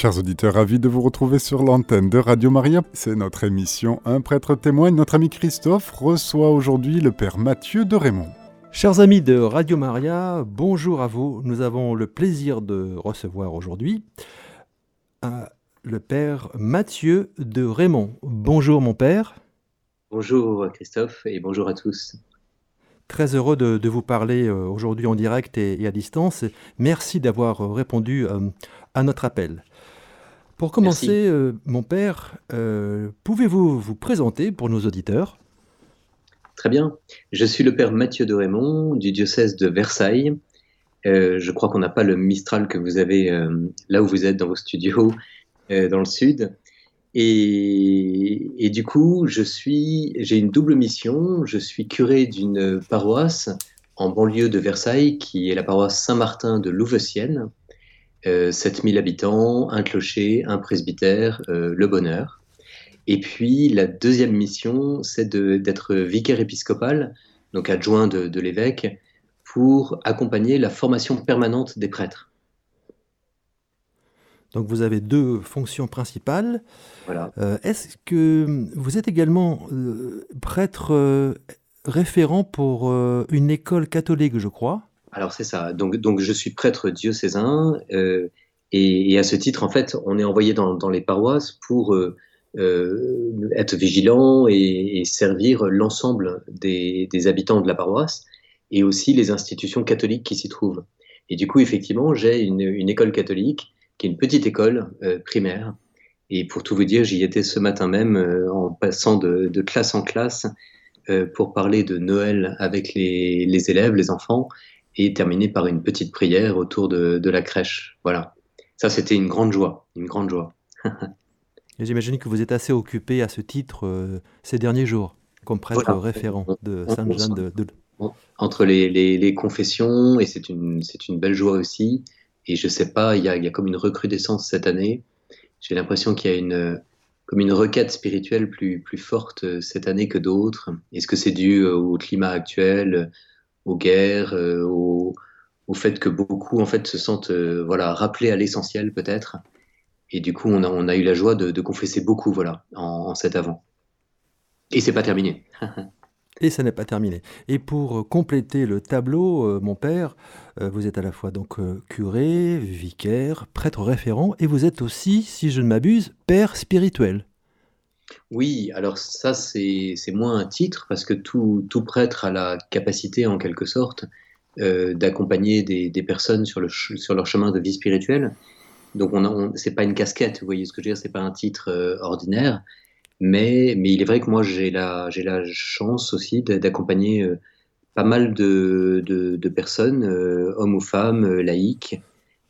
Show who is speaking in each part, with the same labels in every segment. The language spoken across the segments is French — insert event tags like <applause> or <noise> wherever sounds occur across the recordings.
Speaker 1: Chers auditeurs, ravis de vous retrouver sur l'antenne de Radio Maria. C'est notre émission Un prêtre témoigne. Notre ami Christophe reçoit aujourd'hui le père Mathieu de Raymond.
Speaker 2: Chers amis de Radio Maria, bonjour à vous. Nous avons le plaisir de recevoir aujourd'hui euh, le père Mathieu de Raymond. Bonjour mon père.
Speaker 3: Bonjour Christophe et bonjour à tous.
Speaker 2: Très heureux de, vous parler euh, aujourd'hui en direct et, à distance. Merci d'avoir euh, répondu à notre appel. Pour commencer, euh, mon père, euh, pouvez-vous vous présenter pour nos auditeurs?
Speaker 3: Très bien. Je suis le père Mathieu de Raymond du diocèse de Versailles. Euh, je crois qu'on n'a pas le Mistral que vous avez là où vous êtes dans vos studios dans le sud. Et, et, du coup, je suis, j'ai une double mission. Je suis curé d'une paroisse en banlieue de Versailles, qui est la paroisse Saint-Martin de Louveciennes, 7000 euh, habitants, un clocher, un presbytère, euh, le bonheur. Et puis la deuxième mission, c'est d'être vicaire épiscopal, donc adjoint de, l'évêque, pour accompagner la formation permanente des prêtres.
Speaker 2: Donc vous avez deux fonctions principales. Voilà. Euh, est-ce que vous êtes également prêtre référent pour une école catholique, je crois?
Speaker 3: Alors c'est ça. Donc, donc je suis prêtre diocésain euh, et, à ce titre, en fait, on est envoyé dans, les paroisses pour euh, euh, être vigilant et, servir l'ensemble des, habitants de la paroisse et aussi les institutions catholiques qui s'y trouvent. Et du coup, effectivement, j'ai une, école catholique qui est une petite école primaire. Et pour tout vous dire, j'y étais ce matin même en passant de, classe en classe pour parler de Noël avec les, les élèves, les enfants, et terminer par une petite prière autour de, la crèche. Voilà. Ça, c'était une grande joie, une grande joie. <laughs>
Speaker 2: J'imagine que vous êtes assez occupé à ce titre euh, ces derniers jours, comme prêtre référent de Sainte-Jeanne de,
Speaker 3: Entre les, confessions, et c'est une, une belle joie aussi. Et je sais pas, il y a, y a comme une recrudescence cette année. J'ai l'impression qu'il y a une, comme une requête spirituelle plus, plus forte euh, cette année que d'autres. Est-ce que c'est dû euh, au climat actuel, aux guerres, euh, au, fait que beaucoup en fait se sentent euh, voilà rappelés à l'essentiel peut-être. Et du coup, on a, eu la joie de, confesser beaucoup voilà en, cet avant. Et c'est pas terminé. <laughs>
Speaker 2: Et ça n'est pas terminé. Et pour compléter le tableau, euh, mon père, vous êtes à la fois donc curé, vicaire, prêtre référent, et vous êtes aussi, si je ne m'abuse, père spirituel.
Speaker 3: Oui, alors ça, c'est moins un titre, parce que tout, prêtre a la capacité, en quelque sorte, euh, d'accompagner des, personnes sur, leur chemin de vie spirituelle. Donc, on, c'est pas une casquette, vous voyez ce que je veux dire, c'est pas un titre euh, ordinaire, mais, il est vrai que moi, j'ai la, chance aussi d'accompagner euh, pas mal de, personnes, hommes ou femmes, laïcs,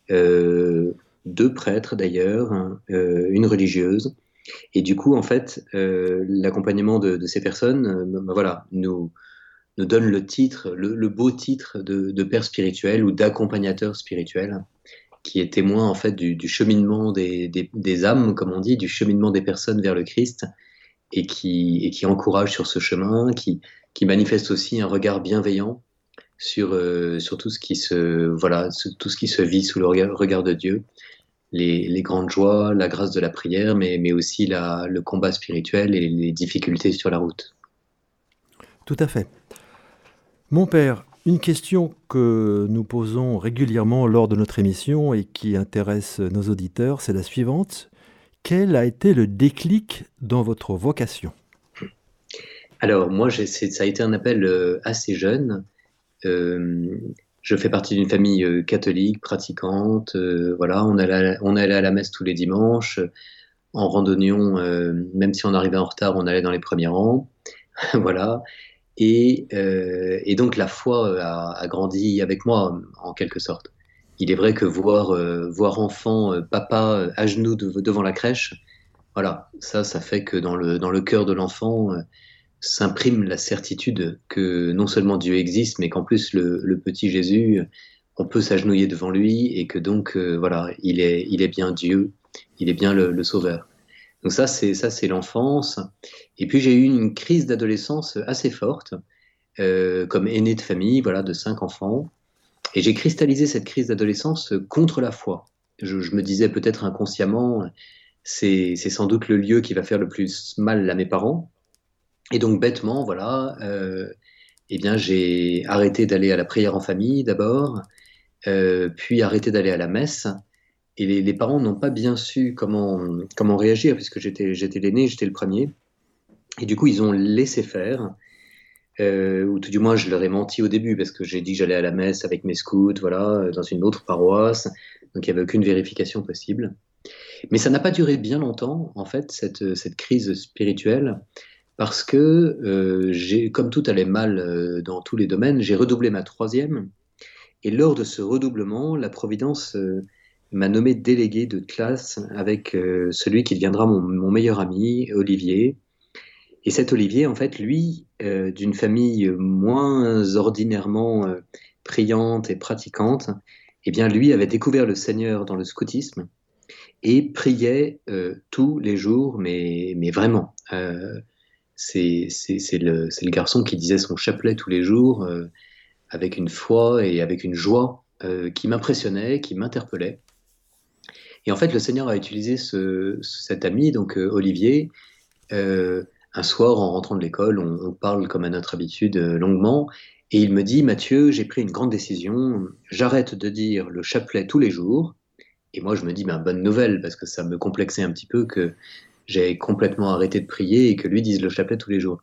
Speaker 3: deux prêtres d'ailleurs, hein, une religieuse, et du coup, en fait, euh, l'accompagnement de, ces personnes, euh, ben voilà, nous, donne le titre, le, beau titre de, père spirituel ou d'accompagnateur spirituel, qui est témoin en fait du, cheminement des, âmes, comme on dit, du cheminement des personnes vers le Christ, et qui, encourage sur ce chemin, qui, manifeste aussi un regard bienveillant sur, euh, tout ce qui se voilà, tout ce qui se vit sous le regard de Dieu les, grandes joies, la grâce de la prière, mais, mais aussi la, le combat spirituel et les difficultés sur la route.
Speaker 2: Tout à fait. Mon père, une question que nous posons régulièrement lors de notre émission et qui intéresse nos auditeurs, c'est la suivante. Quel a été le déclic dans votre vocation?
Speaker 3: Alors, moi, ça a été un appel euh, assez jeune. Euh, je fais partie d'une famille euh, catholique, pratiquante. Euh, voilà, on allait, à la messe tous les dimanches. En randonnion, euh, même si on arrivait en retard, on allait dans les premiers rangs. <laughs> voilà. Et, et, donc la foi a, grandi avec moi, en quelque sorte. Il est vrai que voir, voir enfant, papa à genoux devant la crèche, voilà, ça, ça fait que dans le, dans le cœur de l'enfant, s'imprime la certitude que non seulement Dieu existe, mais qu'en plus le, petit Jésus, on peut s'agenouiller devant lui et que donc euh, voilà, il est, il est bien Dieu, il est bien le, Sauveur. Donc ça, c'est ça, c'est l'enfance. Et puis j'ai eu une crise d'adolescence assez forte, euh, comme aîné de famille, voilà, de cinq enfants. Et j'ai cristallisé cette crise d'adolescence contre la foi. je, me disais peut-être inconsciemment, c'est sans doute le lieu qui va faire le plus mal à mes parents. Et donc bêtement, voilà, euh, eh bien j'ai arrêté d'aller à la prière en famille d'abord, euh, puis arrêté d'aller à la messe. Et les, parents n'ont pas bien su comment, comment réagir, puisque j'étais l'aîné, j'étais le premier. Et du coup, ils ont laissé faire. Euh, ou tout du moins, je leur ai menti au début, parce que j'ai dit que j'allais à la messe avec mes scouts, voilà, dans une autre paroisse. Donc, il n'y avait aucune vérification possible. Mais ça n'a pas duré bien longtemps, en fait, cette, cette crise spirituelle, parce que, euh, comme tout allait mal euh, dans tous les domaines, j'ai redoublé ma troisième. Et lors de ce redoublement, la Providence euh, m'a nommé délégué de classe avec celui qui deviendra mon, meilleur ami, Olivier. Et cet Olivier, en fait, lui, d'une famille moins ordinairement priante et pratiquante, eh bien, lui avait découvert le Seigneur dans le scoutisme et priait tous les jours, mais, mais vraiment c'est le, garçon qui disait son chapelet tous les jours euh, avec une foi et avec une joie euh, qui m'impressionnait, qui m'interpellait. Et en fait, le Seigneur a utilisé ce, cet ami, donc euh, Olivier. un soir, en rentrant de l'école, on, parle comme à notre habitude longuement, et il me dit Mathieu, j'ai pris une grande décision. J'arrête de dire le chapelet tous les jours. Et moi, je me dis ben, bonne nouvelle parce que ça me complexait un petit peu que j'ai complètement arrêté de prier et que lui dise le chapelet tous les jours.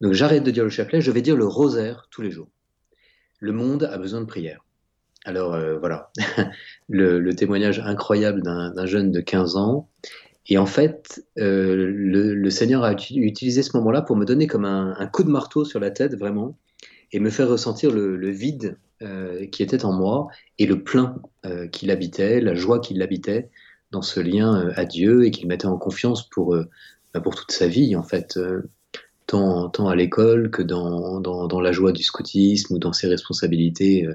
Speaker 3: Donc j'arrête de dire le chapelet, je vais dire le rosaire tous les jours. Le monde a besoin de prière. Alors euh, voilà, <laughs> le, témoignage incroyable d'un jeune de 15 ans. Et en fait, euh, le, Seigneur a utilisé ce moment-là pour me donner comme un, coup de marteau sur la tête, vraiment, et me faire ressentir le, vide euh, qui était en moi et le plein qui l'habitait, la joie qui l'habitait, dans ce lien euh, à Dieu et qu'il mettait en confiance pour, euh, bah, pour toute sa vie, en fait, euh, tant, à l'école que dans, dans, la joie du scoutisme ou dans ses responsabilités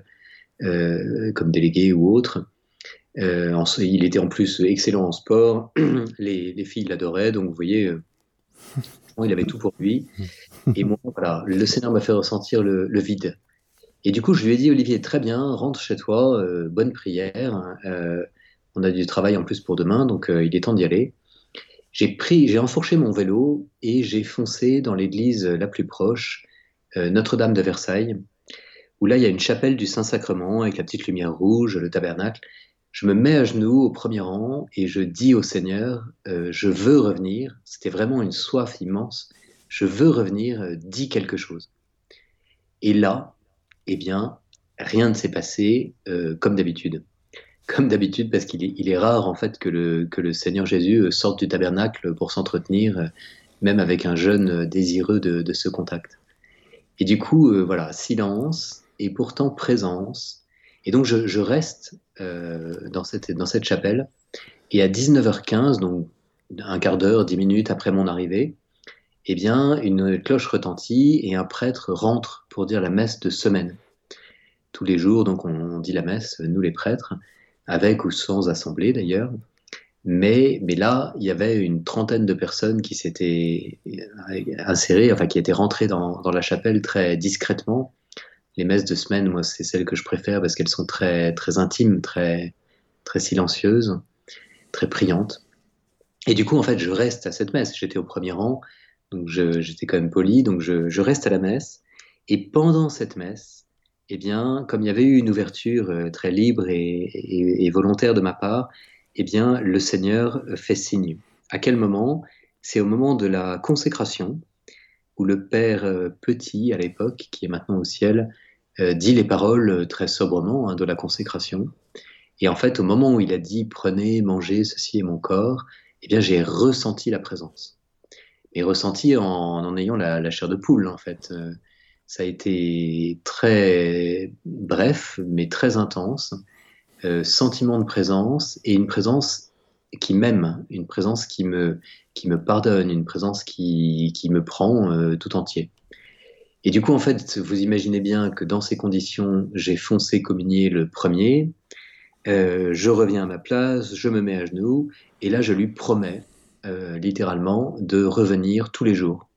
Speaker 3: comme délégué ou autre. il était en plus excellent en sport, <clears throat> les, les filles l'adoraient, donc vous voyez, il avait tout pour lui. Et moi, voilà, le Seigneur m'a fait ressentir le, le, vide. Et du coup, je lui ai dit, Olivier, très bien, rentre chez toi, bonne prière. On a du travail en plus pour demain, donc euh, il est temps d'y aller. J'ai pris, j'ai enfourché mon vélo et j'ai foncé dans l'église la plus proche, euh, Notre-Dame de Versailles, où là il y a une chapelle du Saint-Sacrement avec la petite lumière rouge, le tabernacle. Je me mets à genoux au premier rang et je dis au Seigneur, euh, je veux revenir. C'était vraiment une soif immense. Je veux revenir, dis quelque chose. Et là, eh bien, rien ne s'est passé comme d'habitude comme d'habitude, parce qu'il est, rare en fait que le, Seigneur Jésus euh, sorte du tabernacle pour s'entretenir, euh, même avec un jeune euh, désireux de, ce contact. Et du coup, voilà, silence et pourtant présence. Et donc je, reste dans cette chapelle. Et à 19h15, donc un quart d'heure, dix minutes après mon arrivée, eh bien, une cloche retentit et un prêtre rentre pour dire la messe de semaine. Tous les jours, donc on dit la messe, nous les prêtres avec ou sans assemblée d'ailleurs. Mais, mais là, il y avait une trentaine de personnes qui s'étaient insérées, enfin qui étaient rentrées dans, dans, la chapelle très discrètement. Les messes de semaine, moi, c'est celles que je préfère parce qu'elles sont très, très intimes, très, très silencieuses, très priantes. Et du coup, en fait, je reste à cette messe. J'étais au premier rang, donc j'étais quand même poli, donc je, je reste à la messe. Et pendant cette messe, eh bien, comme il y avait eu une ouverture euh, très libre et, volontaire de ma part, eh bien, le Seigneur fait signe. À quel moment? C'est au moment de la consécration, où le Père euh, Petit, à l'époque, qui est maintenant au ciel, euh, dit les paroles très sobrement hein, de la consécration. Et en fait, au moment où il a dit prenez, mangez, ceci est mon corps, eh bien, j'ai ressenti la présence. Et ressenti en, en ayant la, chair de poule, en fait. Ça a été très bref, mais très intense. Euh, sentiment de présence et une présence qui m'aime, une présence qui me, qui me pardonne, une présence qui, qui me prend euh, tout entier. Et du coup, en fait, vous imaginez bien que dans ces conditions, j'ai foncé communier le premier, euh, je reviens à ma place, je me mets à genoux, et là, je lui promets, littéralement, de revenir tous les jours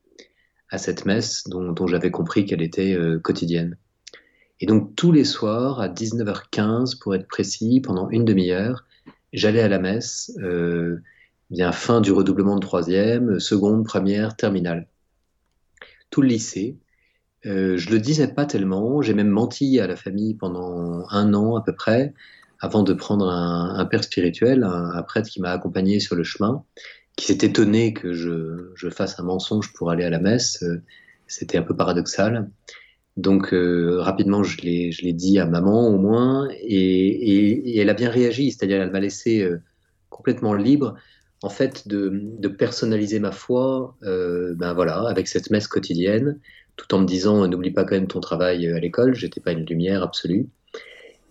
Speaker 3: à cette messe dont, j'avais compris qu'elle était euh, quotidienne. Et donc tous les soirs, à 19h15 pour être précis, pendant une demi-heure, j'allais à la messe, euh, bien fin du redoublement de troisième, seconde, première, terminale. Tout le lycée. Euh, je le disais pas tellement, j'ai même menti à la famille pendant un an à peu près, avant de prendre un, père spirituel, un, prêtre qui m'a accompagné sur le chemin, qui s'est étonné que je, je, fasse un mensonge pour aller à la messe. Euh, c'était un peu paradoxal. Donc euh, rapidement, je l'ai dit à maman au moins, et, elle a bien réagi, c'est-à-dire elle m'a laissé euh, complètement libre, en fait, de, personnaliser ma foi, euh, ben voilà, avec cette messe quotidienne, tout en me disant n'oublie pas quand même ton travail à l'école. J'étais pas une lumière absolue,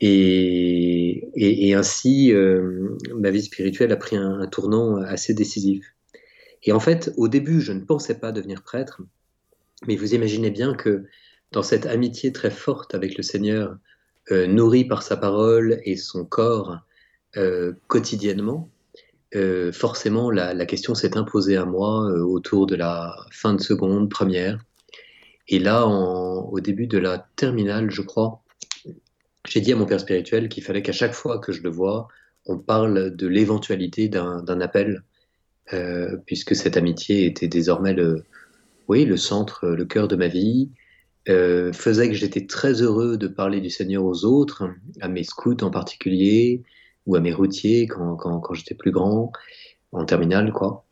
Speaker 3: et, ainsi ma vie spirituelle a pris un tournant assez décisif. Et en fait, au début, je ne pensais pas devenir prêtre, mais vous imaginez bien que dans cette amitié très forte avec le Seigneur, euh, nourri par sa parole et son corps euh, quotidiennement, euh, forcément la, question s'est imposée à moi autour de la fin de seconde, première. Et là, au début de la terminale, je crois, j'ai dit à mon père spirituel qu'il fallait qu'à chaque fois que je le vois, on parle de l'éventualité d'un appel, puisque cette amitié était désormais le, oui, le centre, le cœur de ma vie, euh, faisait que j'étais très heureux de parler du Seigneur aux autres, à mes scouts en particulier, ou à mes routiers quand, quand, j'étais plus grand, en terminale, quoi.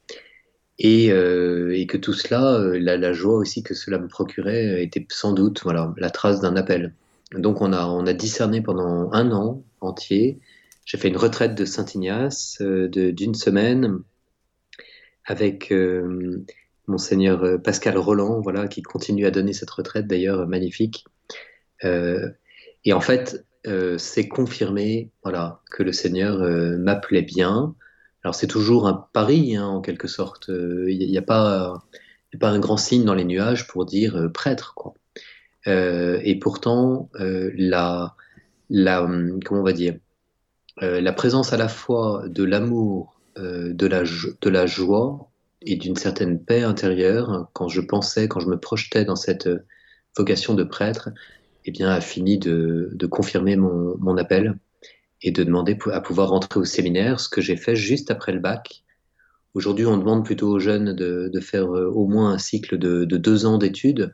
Speaker 3: Et, euh, que tout cela, euh, la, la, joie aussi que cela me procurait, était sans doute voilà, la trace d'un appel. Donc on a, on a discerné pendant un an entier. J'ai fait une retraite de Saint-Ignace d'une semaine avec monseigneur euh, Pascal Roland, voilà, qui continue à donner cette retraite d'ailleurs euh, magnifique. Euh, et en fait, c'est confirmé, voilà, que le Seigneur m'appelait bien. Alors c'est toujours un pari, hein, en quelque sorte. Il n'y a, pas, pas un grand signe dans les nuages pour dire prêtre, quoi. Et pourtant, la, la, hum, comment on va dire, la présence à la fois de l'amour, de, la, de la joie et d'une certaine paix intérieure quand je pensais, quand je me projetais dans cette euh, vocation de prêtre, eh bien, a fini de, confirmer mon, appel et de demander à pouvoir rentrer au séminaire, ce que j'ai fait juste après le bac. Aujourd'hui, on demande plutôt aux jeunes de, faire euh, au moins un cycle de deux ans d'études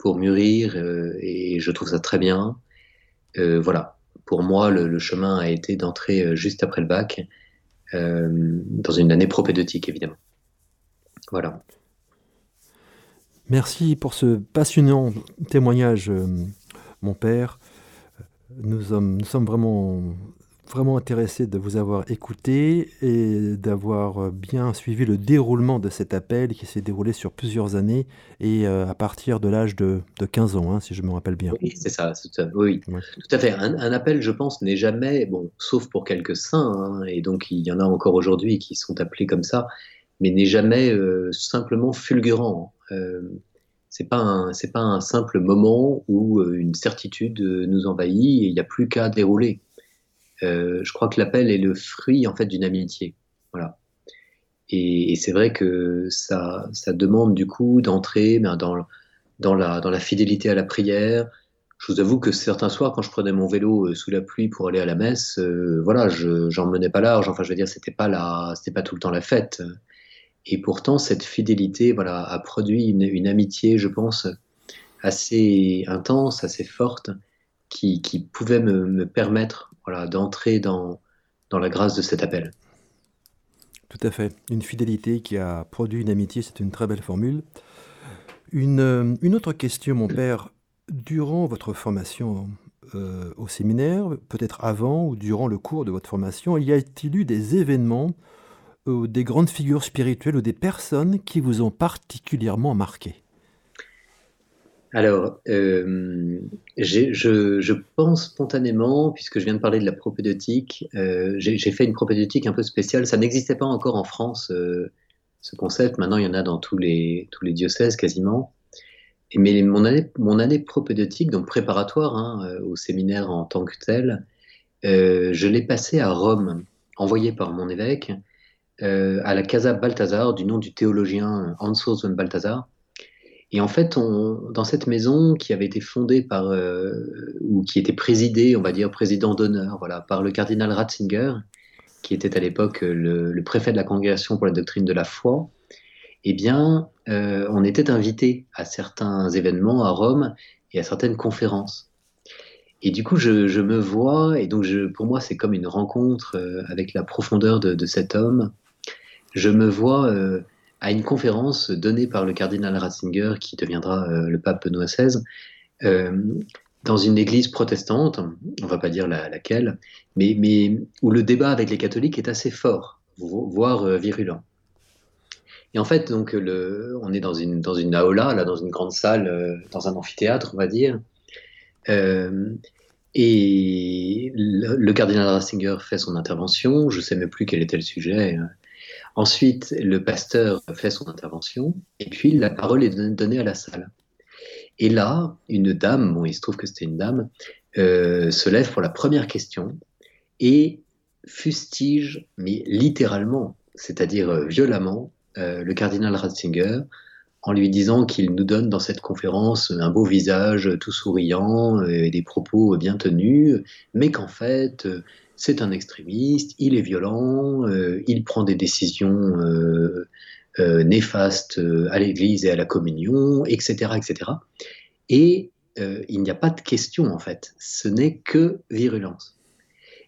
Speaker 3: pour mûrir, euh, et je trouve ça très bien. Euh, voilà, pour moi, le, chemin a été d'entrer juste après le bac, euh, dans une année propédeutique, évidemment. Voilà.
Speaker 2: Merci pour ce passionnant témoignage, euh, mon père. Nous sommes vraiment, vraiment intéressés de vous avoir écouté et d'avoir bien suivi le déroulement de cet appel qui s'est déroulé sur plusieurs années et euh, à partir de l'âge de, de, 15 ans, hein, si je me rappelle bien.
Speaker 3: Oui, c'est ça, oui, tout à fait. Un, appel, je pense, n'est jamais, bon, sauf pour quelques saints, hein, et donc il y en a encore aujourd'hui qui sont appelés comme ça, mais n'est jamais euh, simplement fulgurant. Euh, c'est pas un c'est pas un simple moment où euh, une certitude nous envahit et il n'y a plus qu'à dérouler. Euh, je crois que l'appel est le fruit en fait d'une amitié. Voilà. Et, c'est vrai que ça ça demande du coup d'entrer ben, dans dans la dans la fidélité à la prière. Je vous avoue que certains soirs, quand je prenais mon vélo sous la pluie pour aller à la messe, voilà, je j'en menais pas large. Enfin, je veux dire, c'était pas la, c'était pas tout le temps la fête. Et pourtant, cette fidélité voilà, a produit une, amitié, je pense, assez intense, assez forte, qui, qui pouvait me, me permettre voilà, d'entrer dans, dans la grâce de cet appel.
Speaker 2: Tout à fait. Une fidélité qui a produit une amitié, c'est une très belle formule. Une, une, autre question, mon père. Durant votre formation euh, au séminaire, peut-être avant ou durant le cours de votre formation, y a-t-il eu des événements ou des grandes figures spirituelles ou des personnes qui vous ont particulièrement marqué?
Speaker 3: Alors, euh, je, pense spontanément, puisque je viens de parler de la propédeutique, euh, j'ai fait une propédeutique un peu spéciale. Ça n'existait pas encore en France, euh, ce concept. Maintenant, il y en a dans tous les, diocèses quasiment. Et, mais mon année, mon propédeutique, donc préparatoire hein, au séminaire en tant que tel, je l'ai passée à Rome, envoyée par mon évêque. À la Casa Balthazar, du nom du théologien Hans von Balthazar. Et en fait, dans cette maison qui avait été fondée par, euh, ou qui était présidée, on va dire président d'honneur, voilà, par le cardinal Ratzinger, qui était à l'époque le, préfet de la congrégation pour la doctrine de la foi, eh bien, euh, on était invité à certains événements à Rome et à certaines conférences. Et du coup, je, me vois, et donc pour moi, c'est comme une rencontre euh, avec la profondeur de, cet homme. Je me vois euh, à une conférence donnée par le cardinal Ratzinger, qui deviendra le pape Benoît XVI, dans une église protestante, on va pas dire laquelle, mais, où le débat avec les catholiques est assez fort, voire virulent. Et en fait, donc, le, on est dans une, dans une aula, là, dans une grande salle, euh, dans un amphithéâtre, on va dire. Euh, et le, cardinal Ratzinger fait son intervention. Je ne sais même plus quel était le sujet. Ensuite, le pasteur fait son intervention. Et puis, la parole est donnée à la salle. Et là, une dame, il se trouve que c'était une dame, euh, se lève pour la première question et fustige, mais littéralement, c'est-à-dire violemment, euh, le cardinal Ratzinger en lui disant qu'il nous donne dans cette conférence un beau visage tout souriant et des propos bien tenus, mais qu'en fait, c'est un extrémiste, il est violent, euh, il prend des décisions euh, néfastes à l'Église et à la communion, etc. etc. Et il n'y a pas de question, en fait. Ce n'est que virulence.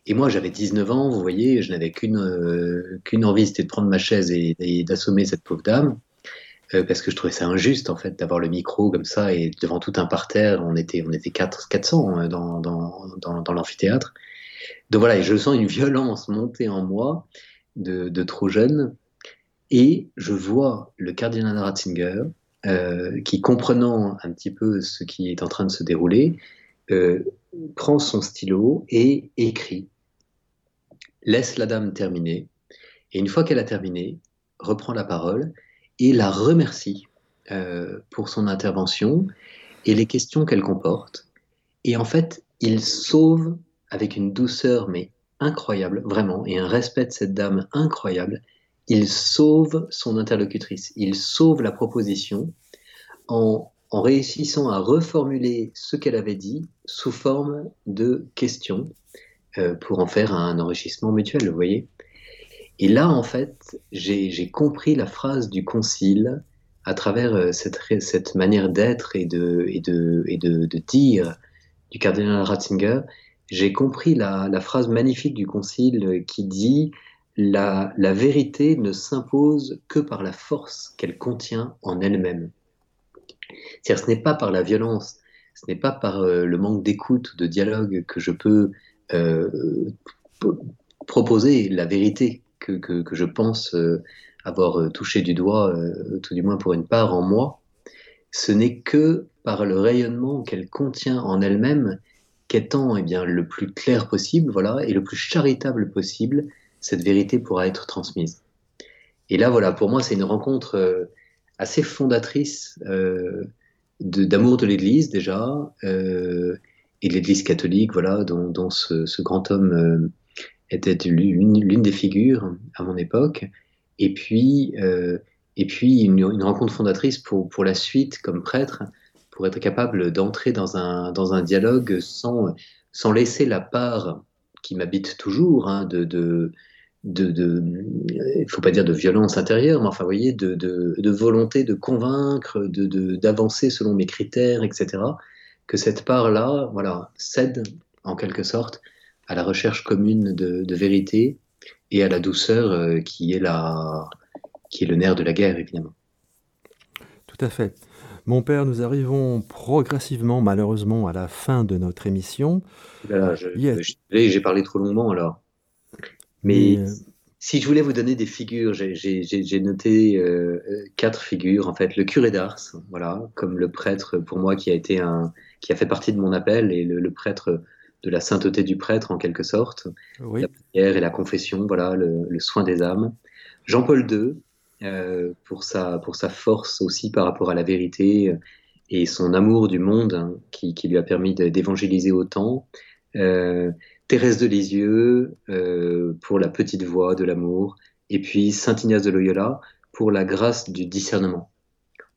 Speaker 3: Et moi, j'avais 19 ans, vous voyez, je n'avais qu'une euh, envie, c'était de prendre ma chaise et, d'assommer cette pauvre dame, euh, parce que je trouvais ça injuste, en fait, d'avoir le micro comme ça et devant tout un parterre, on était, on était 4, 400 hein, dans, dans, dans l'amphithéâtre. Donc voilà, je sens une violence monter en moi de, de trop jeune, et je vois le cardinal Ratzinger, euh, qui, comprenant un petit peu ce qui est en train de se dérouler, euh, prend son stylo et écrit. Laisse la dame terminer, et une fois qu'elle a terminé, reprend la parole et la remercie euh, pour son intervention et les questions qu'elle comporte. Et en fait, il sauve avec une douceur mais incroyable, vraiment, et un respect de cette dame incroyable, il sauve son interlocutrice, il sauve la proposition en, réussissant à reformuler ce qu'elle avait dit sous forme de questions euh, pour en faire un enrichissement mutuel, vous voyez. Et là, en fait, j'ai compris la phrase du concile à travers euh, cette, cette manière d'être et, de, et, de, et de, dire du cardinal Ratzinger. J'ai compris la, phrase magnifique du concile qui dit la, vérité ne s'impose que par la force qu'elle contient en elle-même. C'est-à-dire, ce n'est pas par la violence, ce n'est pas par euh, le manque d'écoute, de dialogue que je peux euh, proposer la vérité que, je pense euh, avoir euh, touché du doigt, tout du moins pour une part en moi, ce n'est que par le rayonnement qu'elle contient en elle-même qu'étant eh bien, le plus clair possible voilà, et le plus charitable possible, cette vérité pourra être transmise. Et là, voilà, pour moi, c'est une rencontre assez fondatrice d'amour de, l'Église déjà, et l'Église catholique, voilà, dont, ce, grand homme euh, était l'une des figures à mon époque. Et puis, euh, et puis une, rencontre fondatrice pour la suite comme prêtre, pour être capable d'entrer dans un, dans un dialogue sans, sans laisser la part qui m'habite toujours hein, de, de de, faut pas dire de violence intérieure, mais enfin, vous voyez, de, de, de volonté de convaincre, d'avancer selon mes critères, etc que cette part-là voilà, cède en quelque sorte à la recherche commune de, vérité et à la douceur euh, qui, est la, qui est le nerf de la guerre, évidemment.
Speaker 2: Tout à fait. Mon père, nous arrivons progressivement, malheureusement, à la fin de notre émission.
Speaker 3: j'ai parlé trop longuement alors. Mais, euh, si je voulais vous donner des figures, j'ai noté euh, quatre figures. En fait, le curé d'Ars, voilà, comme le prêtre pour moi qui a été un, qui a fait partie de mon appel et le, prêtre de la sainteté du prêtre en quelque sorte, la prière et la confession, voilà, le, soin des âmes. Jean-Paul II, pour, sa, pour sa force aussi par rapport à la vérité et son amour du monde hein, qui, lui a permis d'évangéliser autant. Euh, Thérèse de Lisieux euh, pour la petite voix de l'amour. Et puis Saint Ignace de Loyola pour la grâce du discernement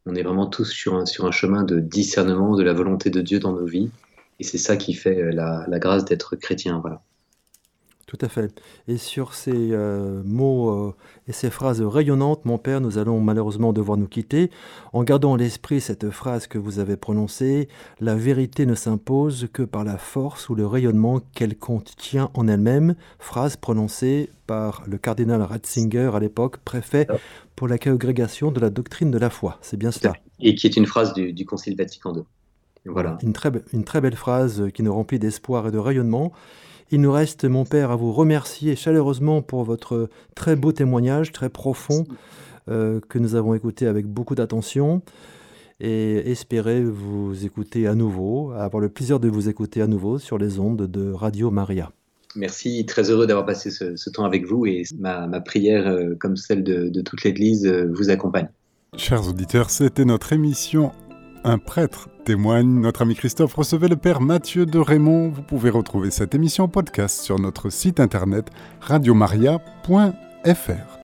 Speaker 3: on est vraiment tous sur un, sur un chemin de discernement de la volonté de Dieu dans nos vies. Et c'est ça qui fait euh, la, grâce d'être chrétien. Voilà.
Speaker 2: Tout à fait. Et sur ces euh, mots euh, et ces phrases rayonnantes, mon père, nous allons malheureusement devoir nous quitter. En gardant à l'esprit cette phrase que vous avez prononcée, la vérité ne s'impose que par la force ou le rayonnement qu'elle contient en elle-même. Phrase prononcée par le cardinal Ratzinger à l'époque, préfet ah. pour la congrégation de la doctrine de la foi. C'est bien cela.
Speaker 3: Et qui est une phrase du, du Concile Vatican II.
Speaker 2: Voilà. Une, très, une très belle phrase qui nous remplit d'espoir et de rayonnement. Il nous reste, mon Père, à vous remercier chaleureusement pour votre très beau témoignage, très profond, euh, que nous avons écouté avec beaucoup d'attention. Et espérer vous écouter à nouveau, avoir le plaisir de vous écouter à nouveau sur les ondes de Radio Maria.
Speaker 3: Merci, très heureux d'avoir passé ce, temps avec vous et ma, prière, euh, comme celle de, de toute l'Église, euh, vous accompagne.
Speaker 1: Chers auditeurs, c'était notre émission Un prêtre témoigne, notre ami Christophe recevait le père Mathieu de Raymond. Vous pouvez retrouver cette émission podcast sur notre site internet radiomaria.fr.